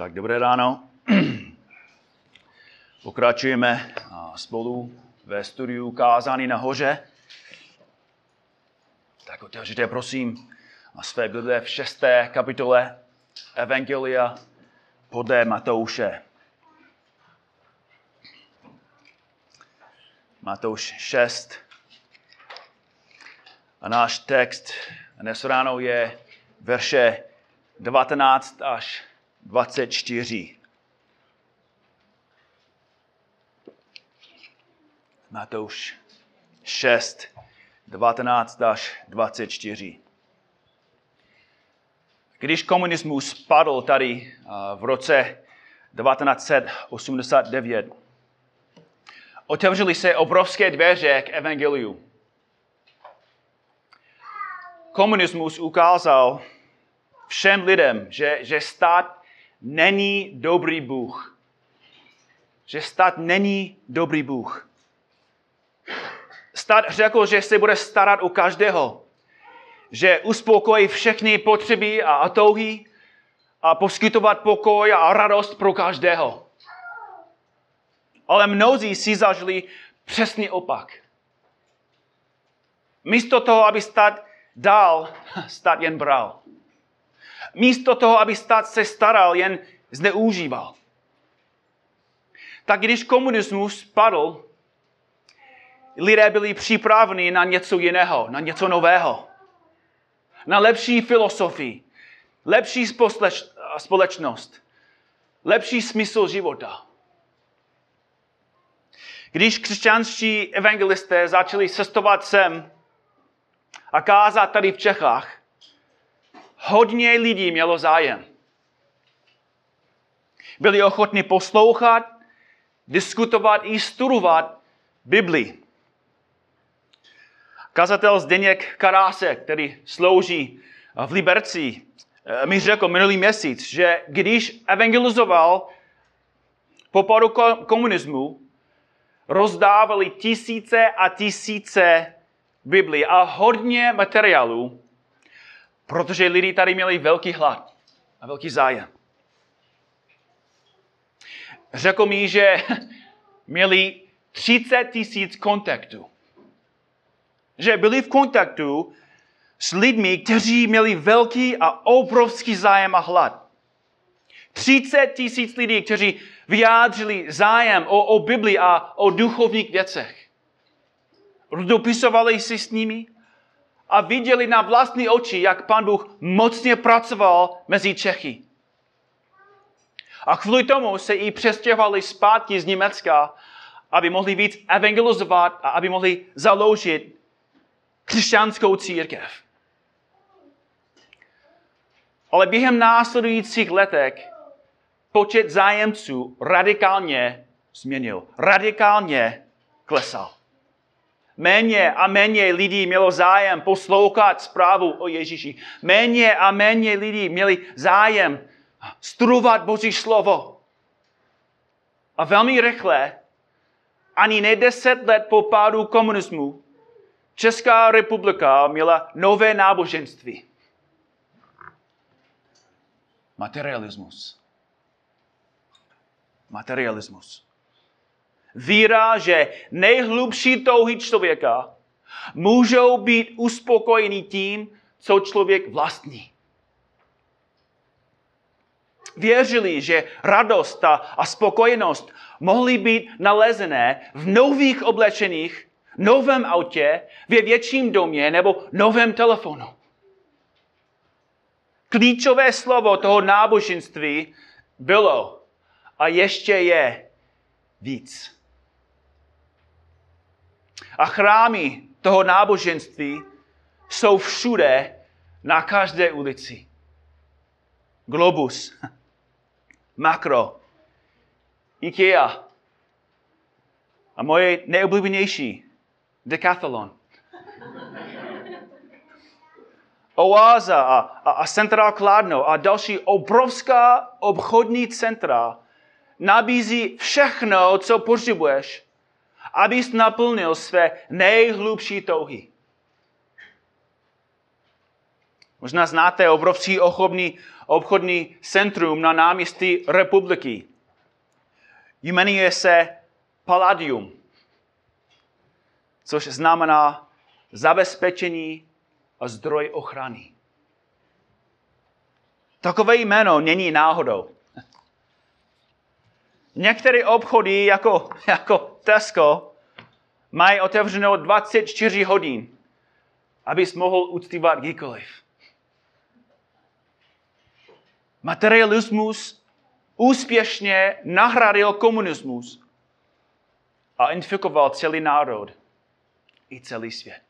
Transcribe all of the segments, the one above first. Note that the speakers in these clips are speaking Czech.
Tak dobré ráno. Pokračujeme spolu ve studiu Kázání nahoře. Tak otevřete prosím své Bible v šesté kapitole Evangelia podle Matouše. Matouš 6. A náš text dnes ráno je verše 19 až 24. Matouš 6, 19 až 24. Když komunismus spadl tady v roce 1989, otevřely se obrovské dveře k evangeliu. Komunismus ukázal všem lidem, že, že stát není dobrý Bůh. Že stát není dobrý Bůh. Stát řekl, že se bude starat o každého. Že uspokojí všechny potřeby a touhy a poskytovat pokoj a radost pro každého. Ale mnozí si zažili přesný opak. Místo toho, aby stát dál, stát jen bral. Místo toho, aby stát se staral, jen zneužíval. Tak když komunismus padl, lidé byli připraveni na něco jiného, na něco nového. Na lepší filozofii, lepší společnost, lepší smysl života. Když křesťanští evangelisté začali cestovat sem a kázat tady v Čechách, hodně lidí mělo zájem. Byli ochotni poslouchat, diskutovat i studovat Bibli. Kazatel Zdeněk Karáse, který slouží v Liberci, eh, mi řekl minulý měsíc, že když evangelizoval po padu komunismu, rozdávali tisíce a tisíce Bibli a hodně materiálů Protože lidi tady měli velký hlad a velký zájem. Řekl mi, že měli 30 tisíc kontaktů. Že byli v kontaktu s lidmi, kteří měli velký a obrovský zájem a hlad. 30 tisíc lidí, kteří vyjádřili zájem o, o Bibli a o duchovních věcech. Dopisovali si s nimi, a viděli na vlastní oči, jak pan Bůh mocně pracoval mezi Čechy. A kvůli tomu se i přestěhovali zpátky z Německa, aby mohli víc evangelizovat a aby mohli založit křesťanskou církev. Ale během následujících letech počet zájemců radikálně změnil. Radikálně klesal. Méně a méně lidí mělo zájem poslouchat zprávu o Ježíši. Méně a méně lidí měli zájem studovat Boží slovo. A velmi rychle, ani ne deset let po pádu komunismu, Česká republika měla nové náboženství. Materialismus. Materialismus. Víra, že nejhlubší touhy člověka můžou být uspokojeny tím, co člověk vlastní. Věřili, že radost a spokojenost mohly být nalezené v nových oblečeních, novém autě, ve větším domě nebo novém telefonu. Klíčové slovo toho náboženství bylo a ještě je víc. A chrámy toho náboženství jsou všude, na každé ulici. Globus, Makro, Ikea a moje nejoblíbenější Decathlon. Oáza a, a, a Central Kladno a další obrovská obchodní centra nabízí všechno, co potřebuješ abys naplnil své nejhlubší touhy. Možná znáte obrovský obchodní, obchodní centrum na náměstí republiky. Jmenuje se Palladium, což znamená zabezpečení a zdroj ochrany. Takové jméno není náhodou. Některé obchody, jako, jako Tesco, mají otevřeno 24 hodin, abys mohl uctívat kdykoliv. Materialismus úspěšně nahradil komunismus a infikoval celý národ i celý svět.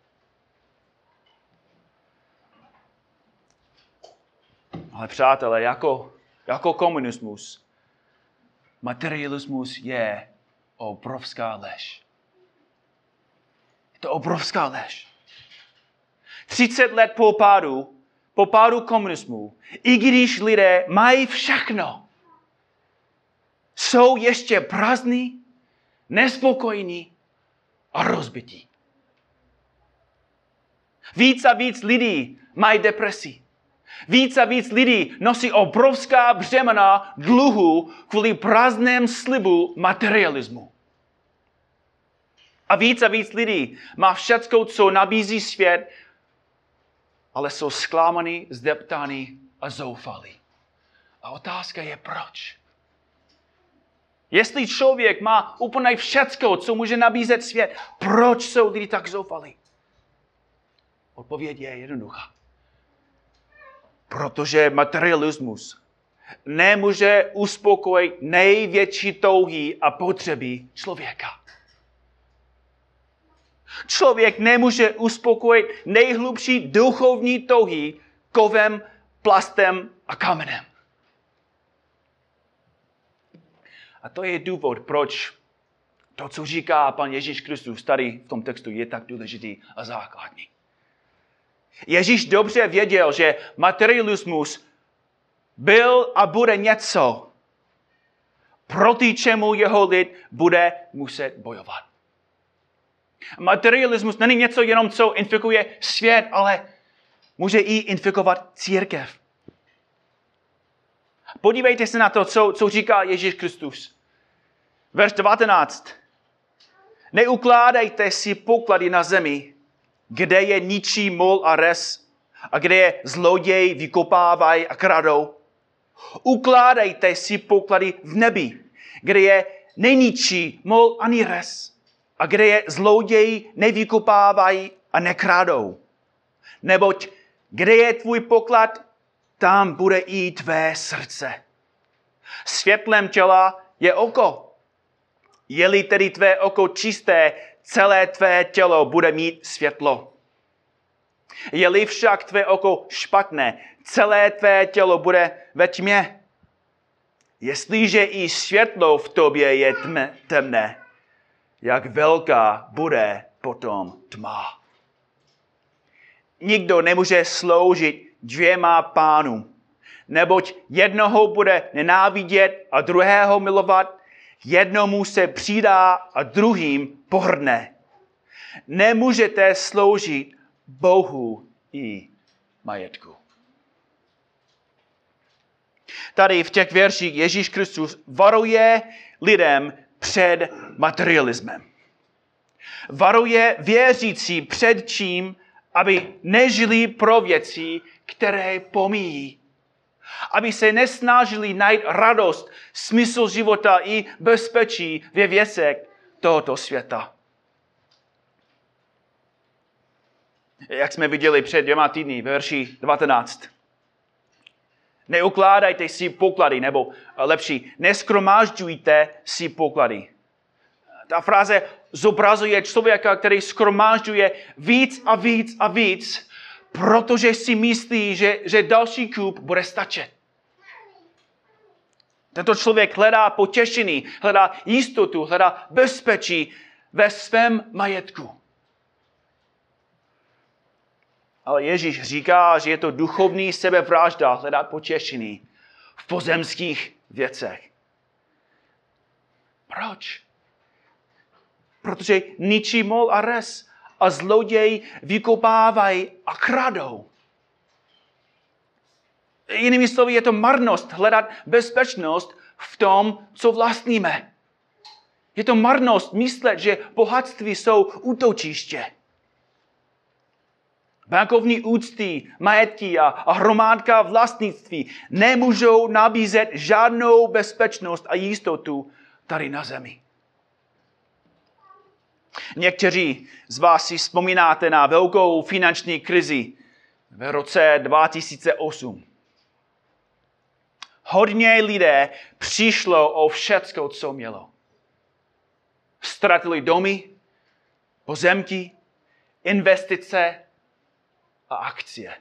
Ale přátelé, jako, jako komunismus, materialismus je obrovská lež. Je to obrovská lež. 30 let po pádu, po pádu komunismu, i když lidé mají všechno, jsou ještě prázdní, nespokojní a rozbití. Víc a víc lidí mají depresi. Víc a víc lidí nosí obrovská břemena dluhu kvůli prázdném slibu materialismu. A víc a víc lidí má všecko, co nabízí svět, ale jsou zklamaný, zdeptaný a zoufalí. A otázka je proč? Jestli člověk má úplně všecko, co může nabízet svět, proč jsou lidi tak zoufalí? Odpověď je jednoduchá. Protože materialismus nemůže uspokojit největší touhy a potřeby člověka. Člověk nemůže uspokojit nejhlubší duchovní touhy kovem, plastem a kamenem. A to je důvod, proč to, co říká pan Ježíš Kristus tady v tom textu, je tak důležitý a základní. Ježíš dobře věděl, že materialismus byl a bude něco, proti čemu jeho lid bude muset bojovat. Materialismus není něco jenom, co infikuje svět, ale může i infikovat církev. Podívejte se na to, co, co říká Ježíš Kristus. Verš 19. Neukládejte si poklady na zemi, kde je ničí mol a res a kde je zloděj vykopávají a kradou. Ukládejte si poklady v nebi, kde je nejničí mol ani res a kde je zloděj nevykopávají a nekradou. Neboť kde je tvůj poklad, tam bude i tvé srdce. Světlem těla je oko. Je-li tedy tvé oko čisté, celé tvé tělo bude mít světlo. Je-li však tvé oko špatné, celé tvé tělo bude ve tmě. Jestliže i světlo v tobě je tme, temné, jak velká bude potom tma. Nikdo nemůže sloužit dvěma pánům, neboť jednoho bude nenávidět a druhého milovat, jednomu se přidá a druhým pohrdne. Nemůžete sloužit Bohu i majetku. Tady v těch verších Ježíš Kristus varuje lidem před materialismem. Varuje věřící před čím, aby nežili pro věci, které pomíjí. Aby se nesnažili najít radost, smysl života i bezpečí ve věcech tohoto světa. Jak jsme viděli před dvěma týdny, verši 19. Neukládajte si poklady, nebo lepší, neskromážďujte si poklady. Ta fráze zobrazuje člověka, který skromážďuje víc a víc a víc, protože si myslí, že, že další kup bude stačit. Tento člověk hledá potěšení, hledá jistotu, hledá bezpečí ve svém majetku. Ale Ježíš říká, že je to duchovní sebevražda hledat potěšení v pozemských věcech. Proč? Protože ničí mol a res a zloděj vykopávají a kradou. Jinými slovy, je to marnost hledat bezpečnost v tom, co vlastníme. Je to marnost myslet, že bohatství jsou útočiště. Bankovní úcty, majetky a, a hromádka vlastnictví nemůžou nabízet žádnou bezpečnost a jistotu tady na zemi. Někteří z vás si vzpomínáte na velkou finanční krizi v roce 2008. Hodně lidé přišlo o všecko, co mělo. Ztratili domy, pozemky, investice a akcie.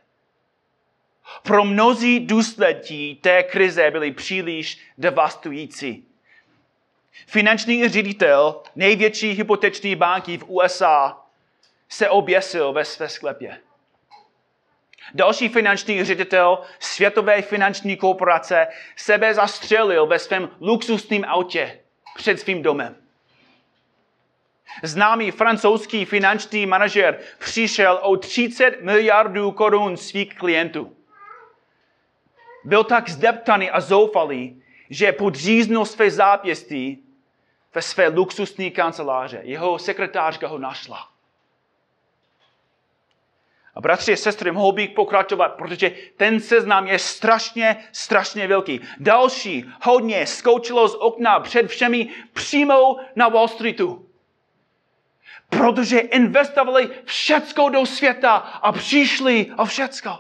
Pro mnozí důsledky té krize byly příliš devastující. Finanční ředitel největší hypoteční banky v USA se oběsil ve své sklepě. Další finanční ředitel světové finanční korporace sebe zastřelil ve svém luxusním autě před svým domem. Známý francouzský finanční manažer přišel o 30 miliardů korun svých klientů. Byl tak zdeptaný a zoufalý, že podříznul své zápěstí ve své luxusní kanceláře. Jeho sekretářka ho našla. A bratři a sestry, mohl bych pokračovat, protože ten seznam je strašně, strašně velký. Další hodně skoučilo z okna před všemi přímo na Wall Streetu. Protože investovali všecko do světa a přišli o všecko.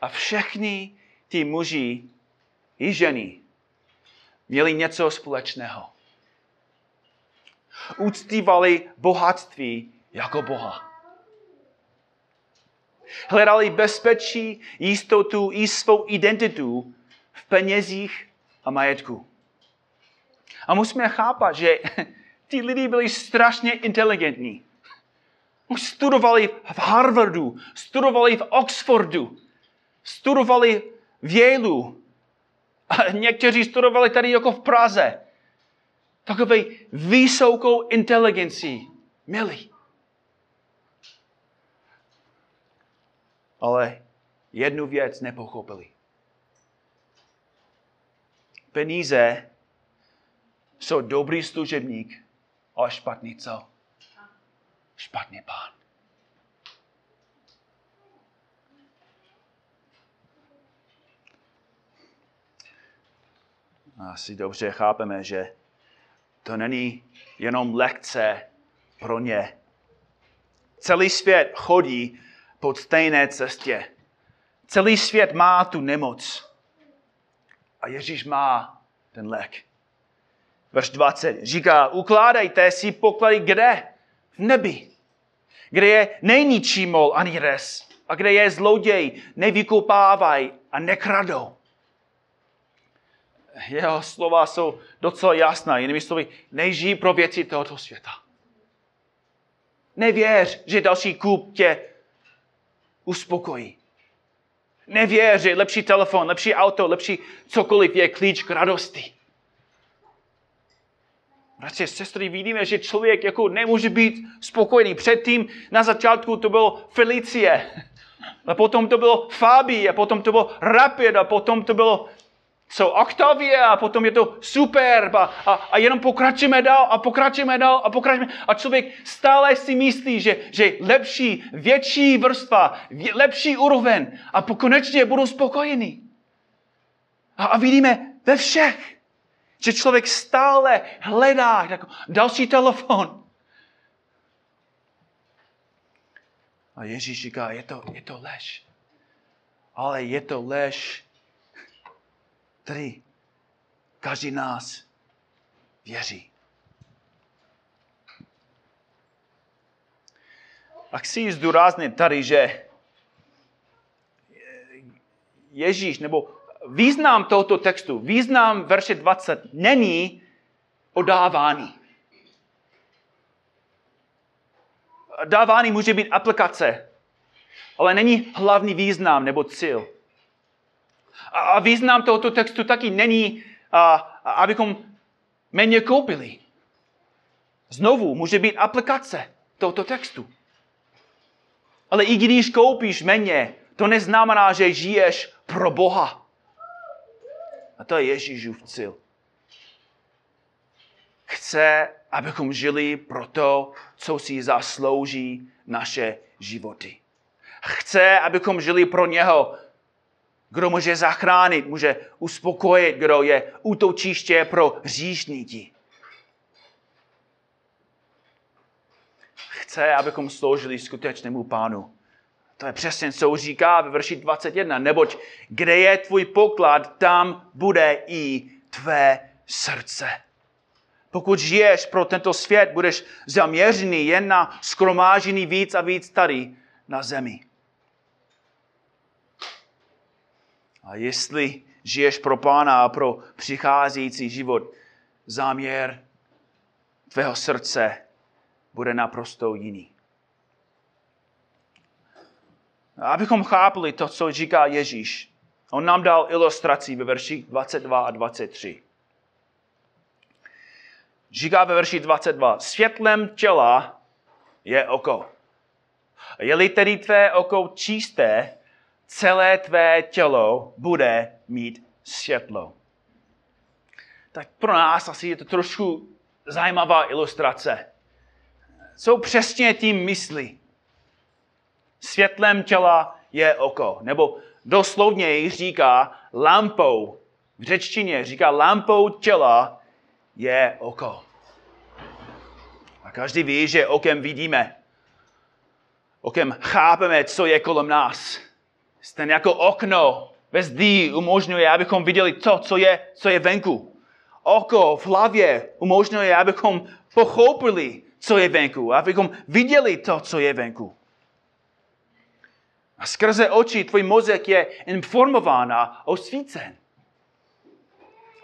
A všechny ty muži i ženy měli něco společného. Uctívali bohatství jako Boha. Hledali bezpečí, jistotu i svou identitu v penězích a majetku. A musíme chápat, že ty lidi byli strašně inteligentní. Už studovali v Harvardu, studovali v Oxfordu, studovali v Yaleu, a někteří studovali tady jako v Praze. Takový vysokou inteligenci měli. Ale jednu věc nepochopili. Peníze jsou dobrý služebník, ale špatný co? Špatný pán. Asi dobře chápeme, že to není jenom lekce pro ně. Celý svět chodí po stejné cestě. Celý svět má tu nemoc. A Ježíš má ten lék. Verš 20 říká, ukládejte si poklady kde? V nebi. Kde je není mol ani res. A kde je zloděj, nevykupávaj a nekradou jeho slova jsou docela jasná. Jinými slovy, nežij pro věci tohoto světa. Nevěř, že další kup tě uspokojí. Nevěř, že lepší telefon, lepší auto, lepší cokoliv je klíč k radosti. Bratři, sestry, vidíme, že člověk jako nemůže být spokojený. Předtím na začátku to bylo Felicie, a potom to bylo Fabi, a potom to bylo Rapid, a potom to bylo jsou Octavia a potom je to super a, a, a jenom pokračujeme dál a pokračujeme dál a pokračujeme. A člověk stále si myslí, že, že lepší, větší vrstva, lepší úroveň a konečně budou spokojení. A, a vidíme ve všech, že člověk stále hledá jako další telefon. A Ježíš říká, je to, je to lež. Ale je to lež který každý nás věří. A chci zdůraznit tady, že Ježíš, nebo význam tohoto textu, význam verše 20 není odávání. Dávání může být aplikace, ale není hlavní význam nebo cíl. A význam tohoto textu taky není, a, abychom méně koupili. Znovu může být aplikace tohoto textu. Ale i když koupíš méně, to neznamená, že žiješ pro Boha. A to je Ježíšův cíl. Chce, abychom žili pro to, co si zaslouží naše životy. Chce, abychom žili pro něho, kdo může zachránit, může uspokojit, kdo je útočiště pro říšníky. Chce, abychom sloužili skutečnému pánu. To je přesně, co říká ve verši 21. Neboť kde je tvůj poklad, tam bude i tvé srdce. Pokud žiješ pro tento svět, budeš zaměřený jen na skromážení víc a víc tady na zemi. A jestli žiješ pro Pána a pro přicházející život, záměr tvého srdce bude naprosto jiný. Abychom chápali to, co říká Ježíš, on nám dal ilustraci ve verších 22 a 23. Říká ve verši 22, světlem těla je oko. Je-li tedy tvé oko čisté, celé tvé tělo bude mít světlo. Tak pro nás asi je to trošku zajímavá ilustrace. Co přesně tím myslí? Světlem těla je oko. Nebo doslovně říká lampou. V řečtině říká lampou těla je oko. A každý ví, že okem vidíme. Okem chápeme, co je kolem nás. Ten jako okno ve zdí umožňuje, abychom viděli to, co je, co je venku. Oko v hlavě umožňuje, abychom pochopili, co je venku, abychom viděli to, co je venku. A skrze oči tvůj mozek je informován a osvícen.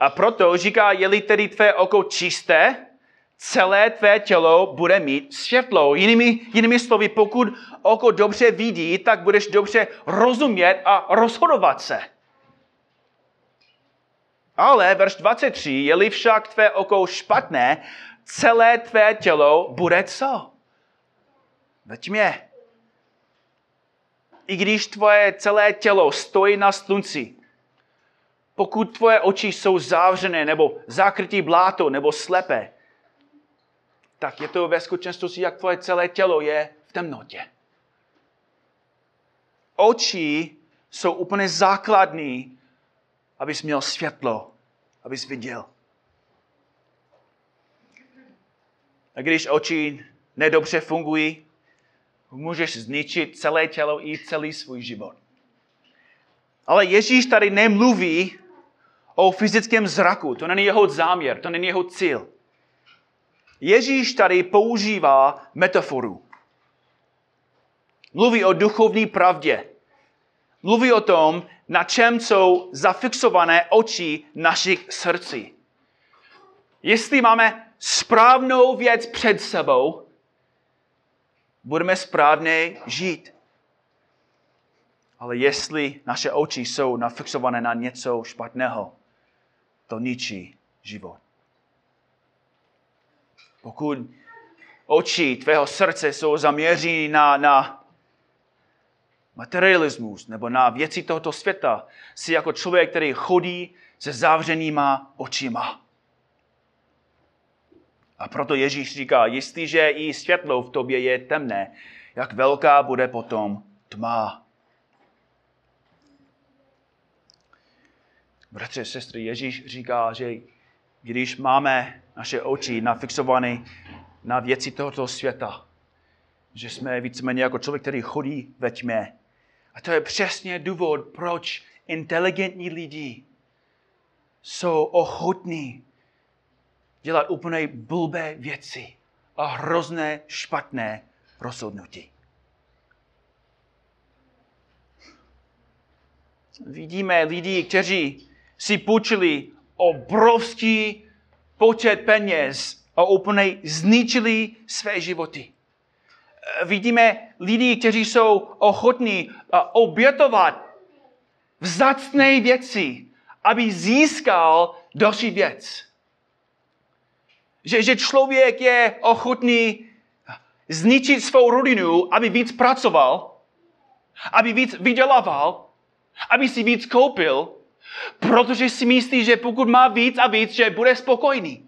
A proto říká, je-li tedy tvé oko čisté, celé tvé tělo bude mít světlo. Jinými, jinými slovy, pokud oko dobře vidí, tak budeš dobře rozumět a rozhodovat se. Ale verš 23, je-li však tvé oko špatné, celé tvé tělo bude co? Ve tmě. I když tvoje celé tělo stojí na slunci, pokud tvoje oči jsou zavřené nebo zakrytí bláto nebo slepé, tak je to ve skutečnosti, jak tvoje celé tělo je v temnotě. Oči jsou úplně základní, abys měl světlo, abys viděl. A když oči nedobře fungují, můžeš zničit celé tělo i celý svůj život. Ale Ježíš tady nemluví o fyzickém zraku. To není jeho záměr, to není jeho cíl. Ježíš tady používá metaforu. Mluví o duchovní pravdě. Mluví o tom, na čem jsou zafixované oči našich srdcí. Jestli máme správnou věc před sebou, budeme správně žít. Ale jestli naše oči jsou nafixované na něco špatného, to ničí život. Pokud oči tvého srdce jsou zaměřeny na, na materialismus nebo na věci tohoto světa, jsi jako člověk, který chodí se zavřenýma očima. A proto Ježíš říká, jestliže i světlo v tobě je temné, jak velká bude potom tma. Bratře, sestry, Ježíš říká, že když máme naše oči nafixované na věci tohoto světa, že jsme víceméně jako člověk, který chodí ve tmě. A to je přesně důvod, proč inteligentní lidi jsou ochotní dělat úplně blbé věci a hrozné špatné rozhodnutí. Vidíme lidi, kteří si půjčili obrovský počet peněz a úplně zničili své životy. Vidíme lidi, kteří jsou ochotní obětovat vzácné věci, aby získal další věc. Že, že člověk je ochotný zničit svou rodinu, aby víc pracoval, aby víc vydělával, aby si víc koupil, protože si myslí, že pokud má víc a víc, že bude spokojený.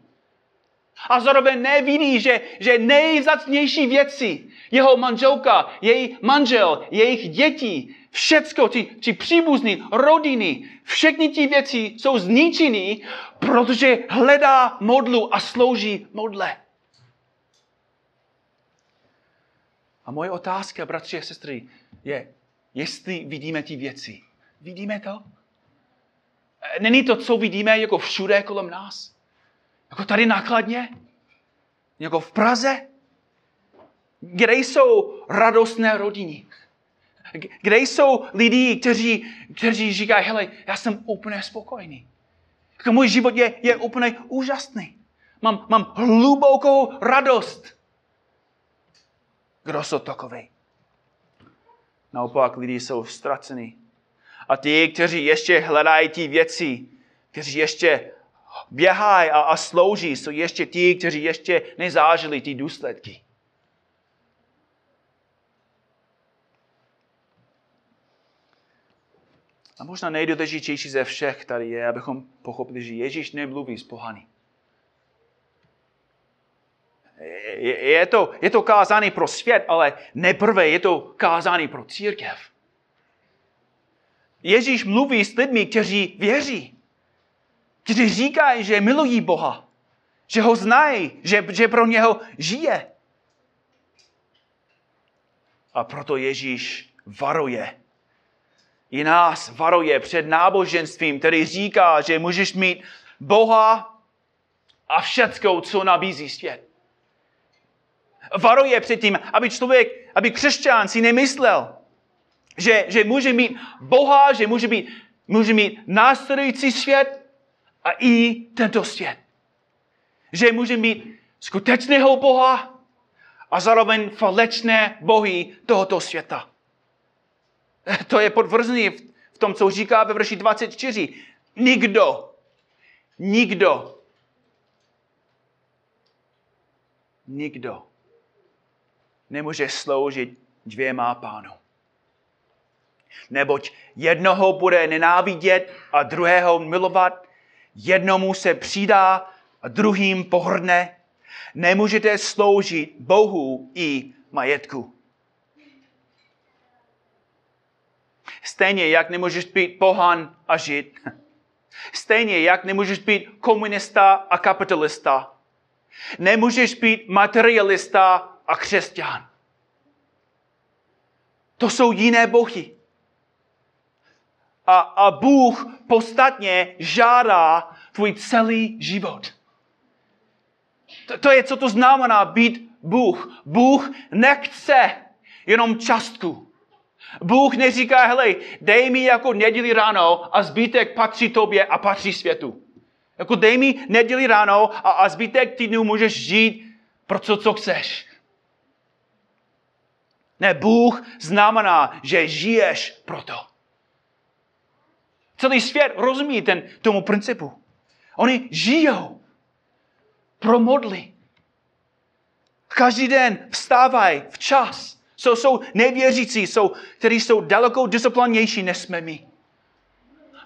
A zároveň nevidí, že, že nejzacnější věci, jeho manželka, její manžel, jejich děti, všecko, ti, ti příbuzní, rodiny, všechny ty věci jsou zničený, protože hledá modlu a slouží modle. A moje otázka, bratři a sestry, je, jestli vidíme ty věci. Vidíme to? Není to, co vidíme jako všude kolem nás? Jako tady nakladně? Jako v Praze? Kde jsou radostné rodiny? Kde jsou lidi, kteří, kteří říkají, hele, já jsem úplně spokojený. Jako můj život je, je úplně úžasný. Mám, mám hlubokou radost. Kdo jsou takový? Naopak lidi jsou ztraceni. A ti, kteří ještě hledají ty věci, kteří ještě běhají a, a slouží, jsou ještě ti, kteří ještě nezážili ty důsledky. A možná nejdůležitější ze všech tady je, abychom pochopili, že Ježíš nemluví z pohany. Je, je, to, je to kázání pro svět, ale neprve je to kázání pro církev. Ježíš mluví s lidmi, kteří věří, kteří říkají, že milují Boha, že ho znají, že, že pro něho žije. A proto Ježíš varuje i nás varuje před náboženstvím, který říká, že můžeš mít Boha a všecko, co nabízí svět. Varuje před tím, aby člověk, aby křesťan si nemyslel, že, že může mít Boha, že může mít, může mít následující svět a i tento svět. Že může mít skutečného Boha a zároveň falečné bohy tohoto světa. To je potvrzený v tom, co říká ve verši 24. Nikdo, nikdo, nikdo nemůže sloužit dvěma pánům. Neboť jednoho bude nenávidět a druhého milovat, jednomu se přidá a druhým pohrdne. Nemůžete sloužit Bohu i majetku. Stejně jak nemůžeš být pohan a žít. Stejně jak nemůžeš být komunista a kapitalista. Nemůžeš být materialista a křesťan. To jsou jiné bohy. A, a Bůh podstatně žádá tvůj celý život. To, to je, co to znamená být Bůh. Bůh nechce jenom částku. Bůh neříká, hele, dej mi jako neděli ráno a zbytek patří tobě a patří světu. Jako dej mi neděli ráno a, a zbytek týdnu můžeš žít pro co, co chceš. Ne, Bůh znamená, že žiješ proto. Celý svět rozumí ten, tomu principu. Oni žijou pro modly. Každý den vstávají včas jsou, jsou nevěřící, jsou, kteří jsou daleko disciplinnější než jsme my.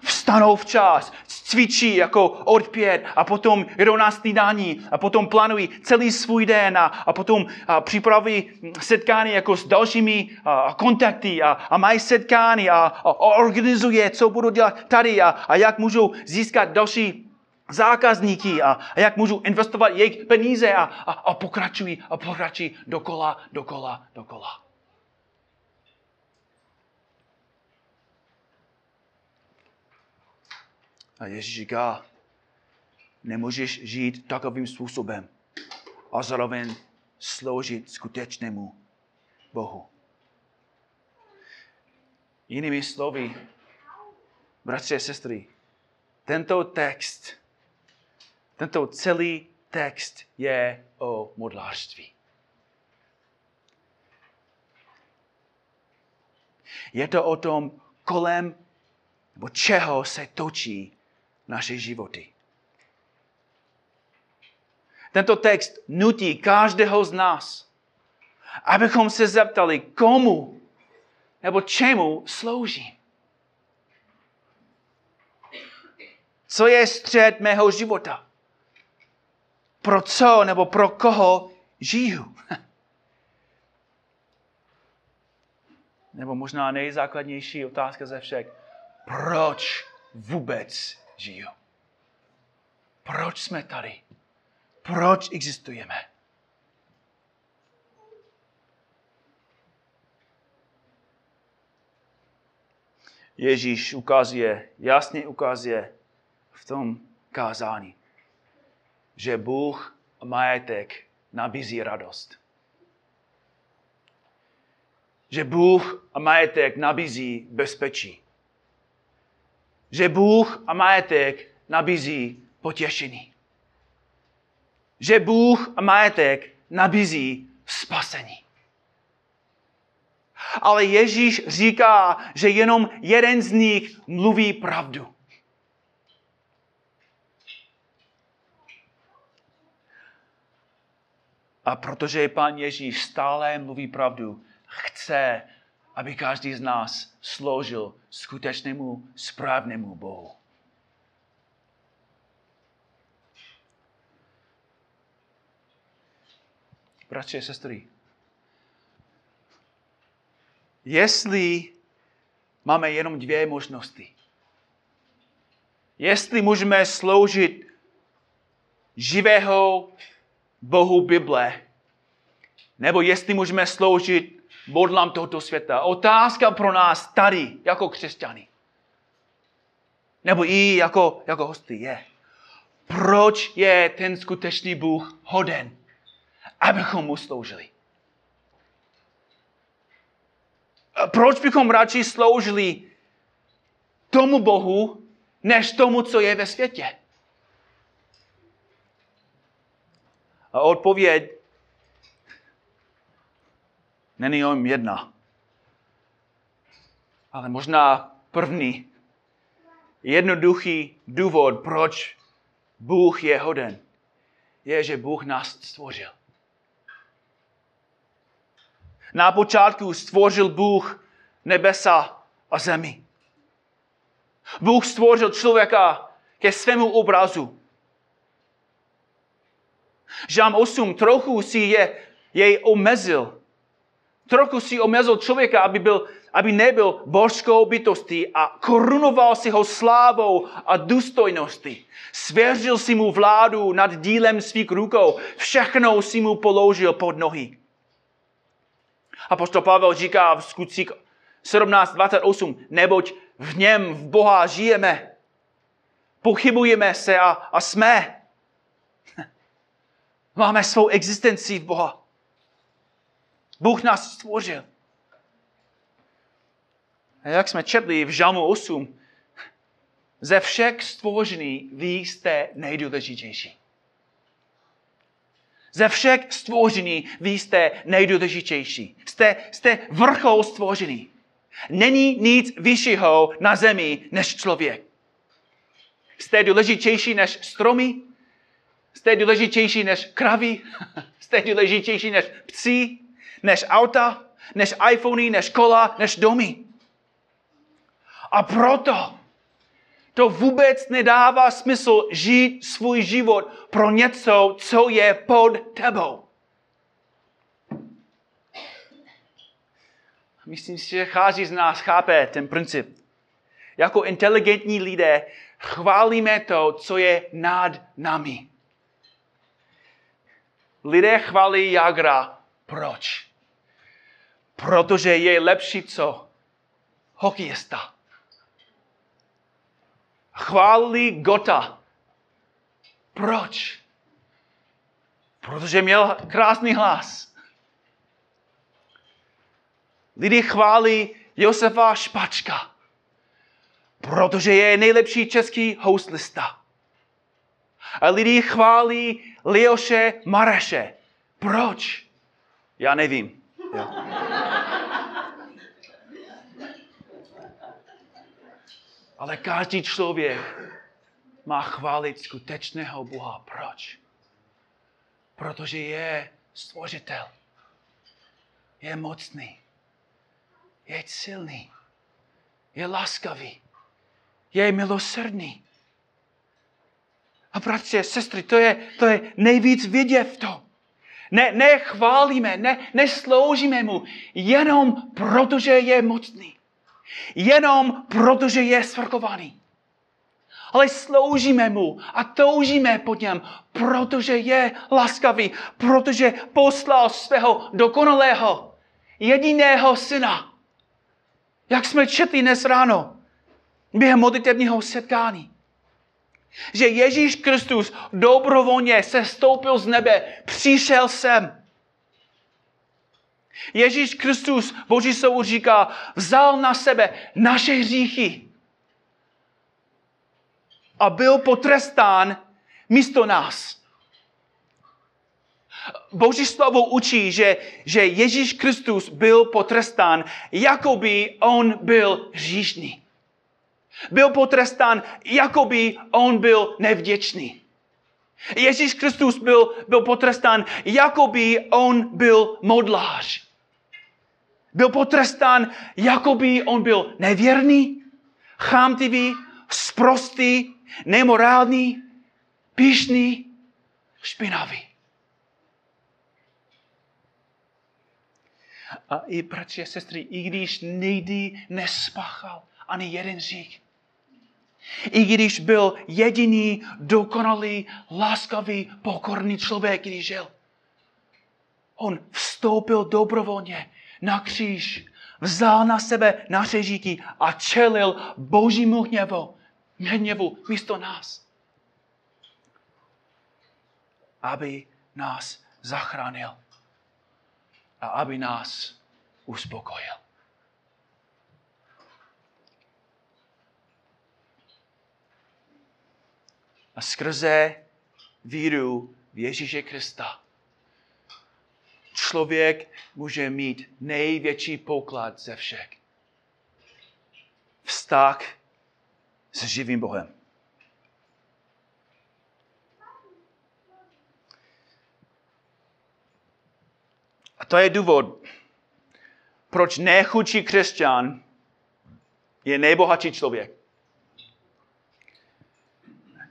Vstanou včas, cvičí jako od pět a potom jdou na snídání a potom plánují celý svůj den a, a potom a, připraví setkání jako s dalšími a, kontakty a, a mají setkání a, a, organizuje, co budou dělat tady a, a jak můžou získat další zákazníky a, a jak můžu investovat jejich peníze a, a, a pokračují a pokračují dokola, dokola, dokola. A Ježíš říká, nemůžeš žít takovým způsobem a zároveň sloužit skutečnému Bohu. Jinými slovy, bratři a sestry, tento text, tento celý text je o modlářství. Je to o tom, kolem nebo čeho se točí naše životy. Tento text nutí každého z nás, abychom se zeptali, komu, nebo čemu sloužím. Co je střed mého života? Pro co nebo pro koho žiju? Nebo možná nejzákladnější otázka ze všech. Proč vůbec žiju? Proč jsme tady? Proč existujeme? Ježíš ukazuje, jasně ukazuje v tom kázání, že Bůh majetek nabízí radost. Že Bůh majetek nabízí bezpečí. Že Bůh a majetek nabízí potěšení. Že Bůh a majetek nabízí spasení. Ale Ježíš říká, že jenom jeden z nich mluví pravdu. A protože Pán Ježíš stále mluví pravdu, chce, aby každý z nás sloužil skutečnému správnému Bohu. Bratři a sestry, jestli máme jenom dvě možnosti, jestli můžeme sloužit živého Bohu Bible, nebo jestli můžeme sloužit modlám tohoto světa. Otázka pro nás tady, jako křesťany, nebo i jako, jako hosty je, proč je ten skutečný Bůh hoden, abychom mu sloužili? Proč bychom radši sloužili tomu Bohu, než tomu, co je ve světě? A odpověď není jenom jedna. Ale možná první, jednoduchý důvod, proč Bůh je hoden, je, že Bůh nás stvořil. Na počátku stvořil Bůh nebesa a zemi. Bůh stvořil člověka ke svému obrazu. Žám 8 trochu si je, jej omezil. Trochu si omezil člověka, aby, byl, aby nebyl božskou bytostí a korunoval si ho slávou a důstojností. Svěřil si mu vládu nad dílem svých rukou. Všechno si mu položil pod nohy. A postol Pavel říká v skutcích 17.28, neboť v něm v Boha žijeme, pochybujeme se a, a jsme. Máme svou existenci v Boha. Bůh nás stvořil. A jak jsme četli v Žalmu 8, ze všech stvořený vy jste nejdůležitější. Ze všech stvořený vy jste nejdůležitější. Jste, jste vrchol stvořený. Není nic vyššího na zemi než člověk. Jste důležitější než stromy? Jste důležitější než kravy? Jste důležitější než psi? Než auta? Než iPhony? Než kola? Než domy? A proto to vůbec nedává smysl žít svůj život pro něco, co je pod tebou. Myslím si, že chází z nás chápe ten princip. Jako inteligentní lidé chválíme to, co je nad námi. Lidé chválí Jagra. Proč? Protože je lepší co? Hokejista chválili Gota. Proč? Protože měl krásný hlas. Lidi chválí Josefa Špačka, protože je nejlepší český houslista. A lidi chválí Leoše Mareše. Proč? Já nevím. Jo. Ale každý člověk má chválit skutečného Boha. Proč? Protože je stvořitel. Je mocný. je silný, je laskavý, je milosrdný. A bratři, sestry, to je, to je nejvíc vidět v tom. Ne, nechválíme, ne, nesloužíme mu jenom protože je mocný. Jenom protože je svrchovaný. Ale sloužíme mu a toužíme po něm, protože je laskavý, protože poslal svého dokonalého, jediného syna. Jak jsme četli dnes ráno, během modlitebního setkání že Ježíš Kristus dobrovolně se stoupil z nebe, přišel sem. Ježíš Kristus, Boží slovo říká, vzal na sebe naše hříchy a byl potrestán místo nás. Boží slovo učí, že, že Ježíš Kristus byl potrestán, jako by on byl hříšný. Byl potrestán, jako by on byl nevděčný. Ježíš Kristus byl, byl potrestán, jako by on byl modlář. Byl potrestán, jako by on byl nevěrný, chámtivý, sprostý, nemorální, pišný, špinavý. A i bratři a sestry, i když nikdy nespáchal ani jeden řík, i když byl jediný, dokonalý, láskavý, pokorný člověk, když žil. On vstoupil dobrovolně na kříž, vzal na sebe naše žití a čelil božímu hněvu, hněvu místo nás. Aby nás zachránil a aby nás uspokojil. a skrze víru v Ježíše Krista člověk může mít největší poklad ze všech. Vztah s živým Bohem. A to je důvod, proč nechudší křesťan je nejbohatší člověk.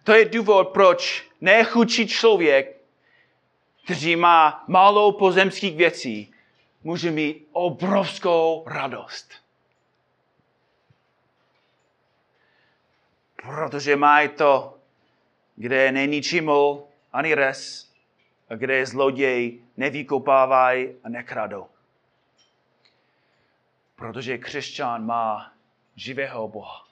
To je důvod, proč nechudší člověk, který má málo pozemských věcí, může mít obrovskou radost. Protože má to, kde není čimol ani res, a kde zloděj nevykopávají a nekradou. Protože křesťan má živého Boha.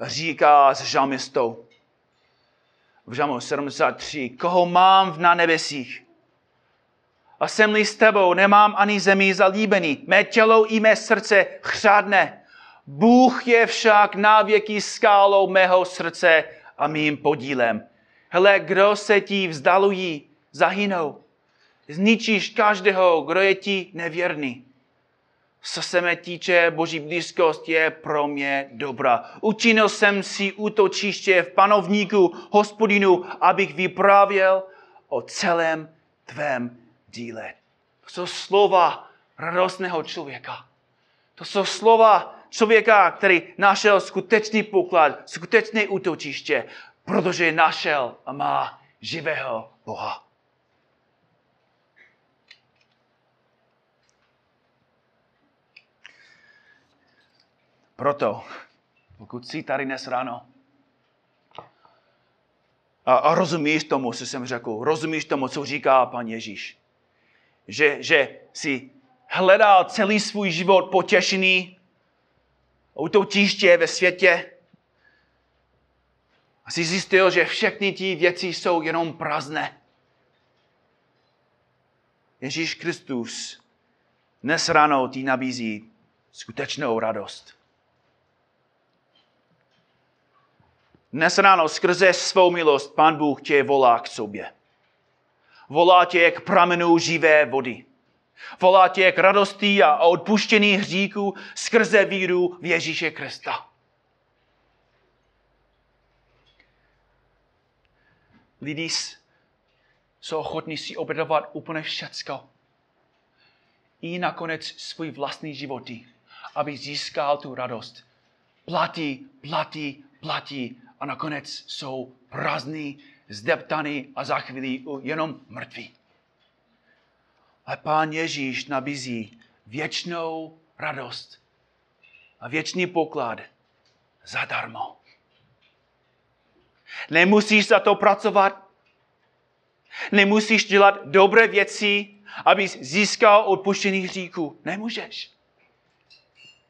říká s žalmistou v žalmu 73, koho mám na nebesích. A jsem s tebou, nemám ani zemí zalíbený. Mé tělo i mé srdce chřádne. Bůh je však na věky skálou mého srdce a mým podílem. Hele, kdo se ti vzdalují, zahynou. Zničíš každého, kdo je ti nevěrný co se mě týče, boží blízkost je pro mě dobrá. Učinil jsem si útočiště v panovníku hospodinu, abych vyprávěl o celém tvém díle. To jsou slova radostného člověka. To jsou slova člověka, který našel skutečný poklad, skutečné útočiště, protože našel a má živého Boha. Proto, pokud jsi tady dnes ráno a, a rozumíš tomu, co jsem řekl, rozumíš tomu, co říká pan Ježíš, že, že si hledal celý svůj život potěšený tíště ve světě a jsi zjistil, že všechny ty věci jsou jenom prázdné. Ježíš Kristus dnes ráno ti nabízí skutečnou radost. Dnes ráno skrze svou milost Pán Bůh tě volá k sobě. Volá tě k pramenu živé vody. Volá tě k radosti a odpuštění hříků skrze víru v Ježíše Krista. Lidi jsou ochotní si obětovat úplně všecko. i nakonec svůj vlastní životy, aby získal tu radost. Platí, platí, platí a nakonec jsou prázdný, zdeptaný a za chvíli jenom mrtví. A pán Ježíš nabízí věčnou radost a věčný poklad zadarmo. Nemusíš za to pracovat, nemusíš dělat dobré věci, abys získal odpuštění hříků. Nemůžeš.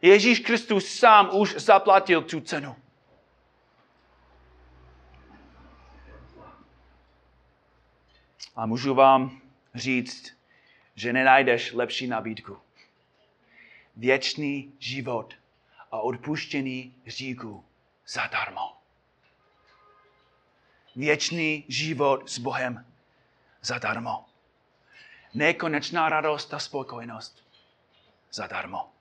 Ježíš Kristus sám už zaplatil tu cenu. A můžu vám říct, že nenajdeš lepší nabídku. Věčný život a odpuštění hříků zadarmo. Věčný život s Bohem zadarmo. Nekonečná radost a spokojenost zadarmo.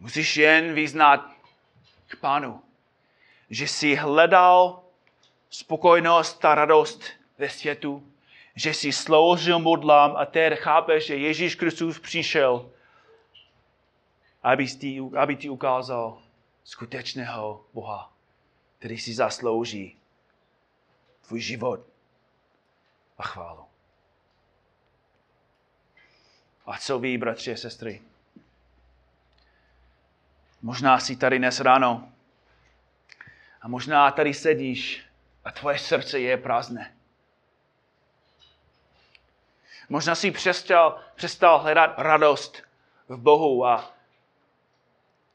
Musíš jen vyznat k pánu, že jsi hledal spokojenost a radost ve světu, že jsi sloužil modlám a teď chápeš, že Ježíš Kristus přišel, aby ti, aby ti ukázal skutečného Boha, který si zaslouží tvůj život a chválu. A co ví, bratři a sestry? Možná jsi tady dnes ráno a možná tady sedíš a tvoje srdce je prázdné. Možná jsi přestal, přestal hledat radost v Bohu a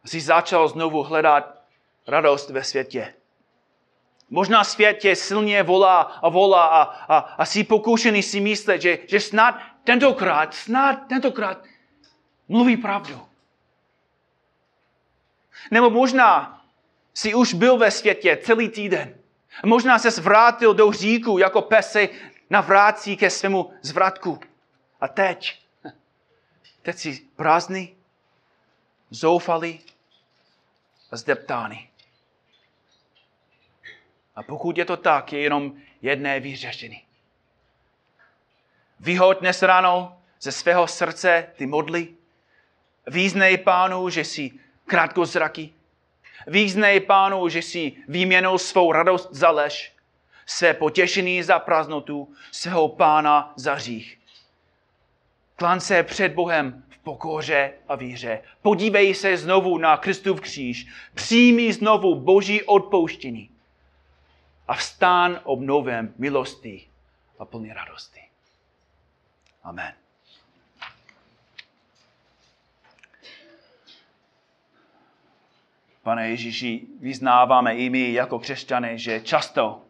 jsi začal znovu hledat radost ve světě. Možná svět tě silně volá a volá a, a, a jsi pokoušený si myslet, že, že snad tentokrát, snad tentokrát mluví pravdu. Nebo možná jsi už byl ve světě celý týden. Možná se vrátil do říku, jako pes navrácí ke svému zvratku. A teď, teď jsi prázdný, zoufalý a zdeptány. A pokud je to tak, je jenom jedné vyřešení. Vyhoď dnes ráno ze svého srdce ty modly. Význej pánu, že jsi krátkozraky. Význej pánu, že jsi výměnou svou radost za lež, své potěšení za prázdnotu, svého pána za řích. Klan se před Bohem v pokoře a víře. Podívej se znovu na Kristův kříž. Přijmi znovu boží odpouštění. A vstán obnovem milosti a plný radosti. Amen. Pane Ježíši, vyznáváme i my jako křesťané, že často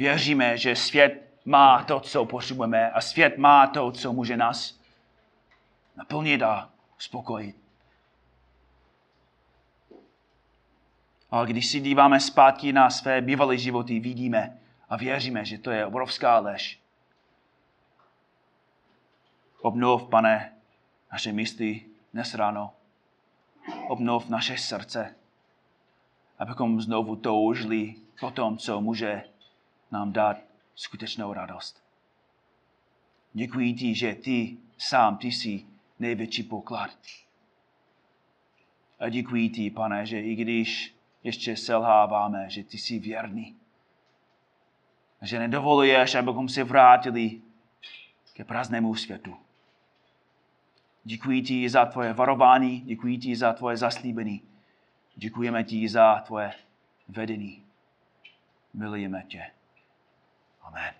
věříme, že svět má to, co potřebujeme a svět má to, co může nás naplnit a spokojit. Ale když si díváme zpátky na své bývalé životy, vidíme a věříme, že to je obrovská lež. Obnov, pane, naše mysli dnes ráno. Obnov naše srdce, abychom znovu toužili po tom, co může nám dát skutečnou radost. Děkuji ti, že ty sám, ty jsi největší poklad. A děkuji ti, pane, že i když ještě selháváme, že ty jsi věrný. Že nedovoluješ, abychom se vrátili ke prázdnému světu. Děkuji ti za tvoje varování, děkuji ti za tvoje zaslíbení. Děkujeme ti za tvoje vedení. Milujeme tě. Amen.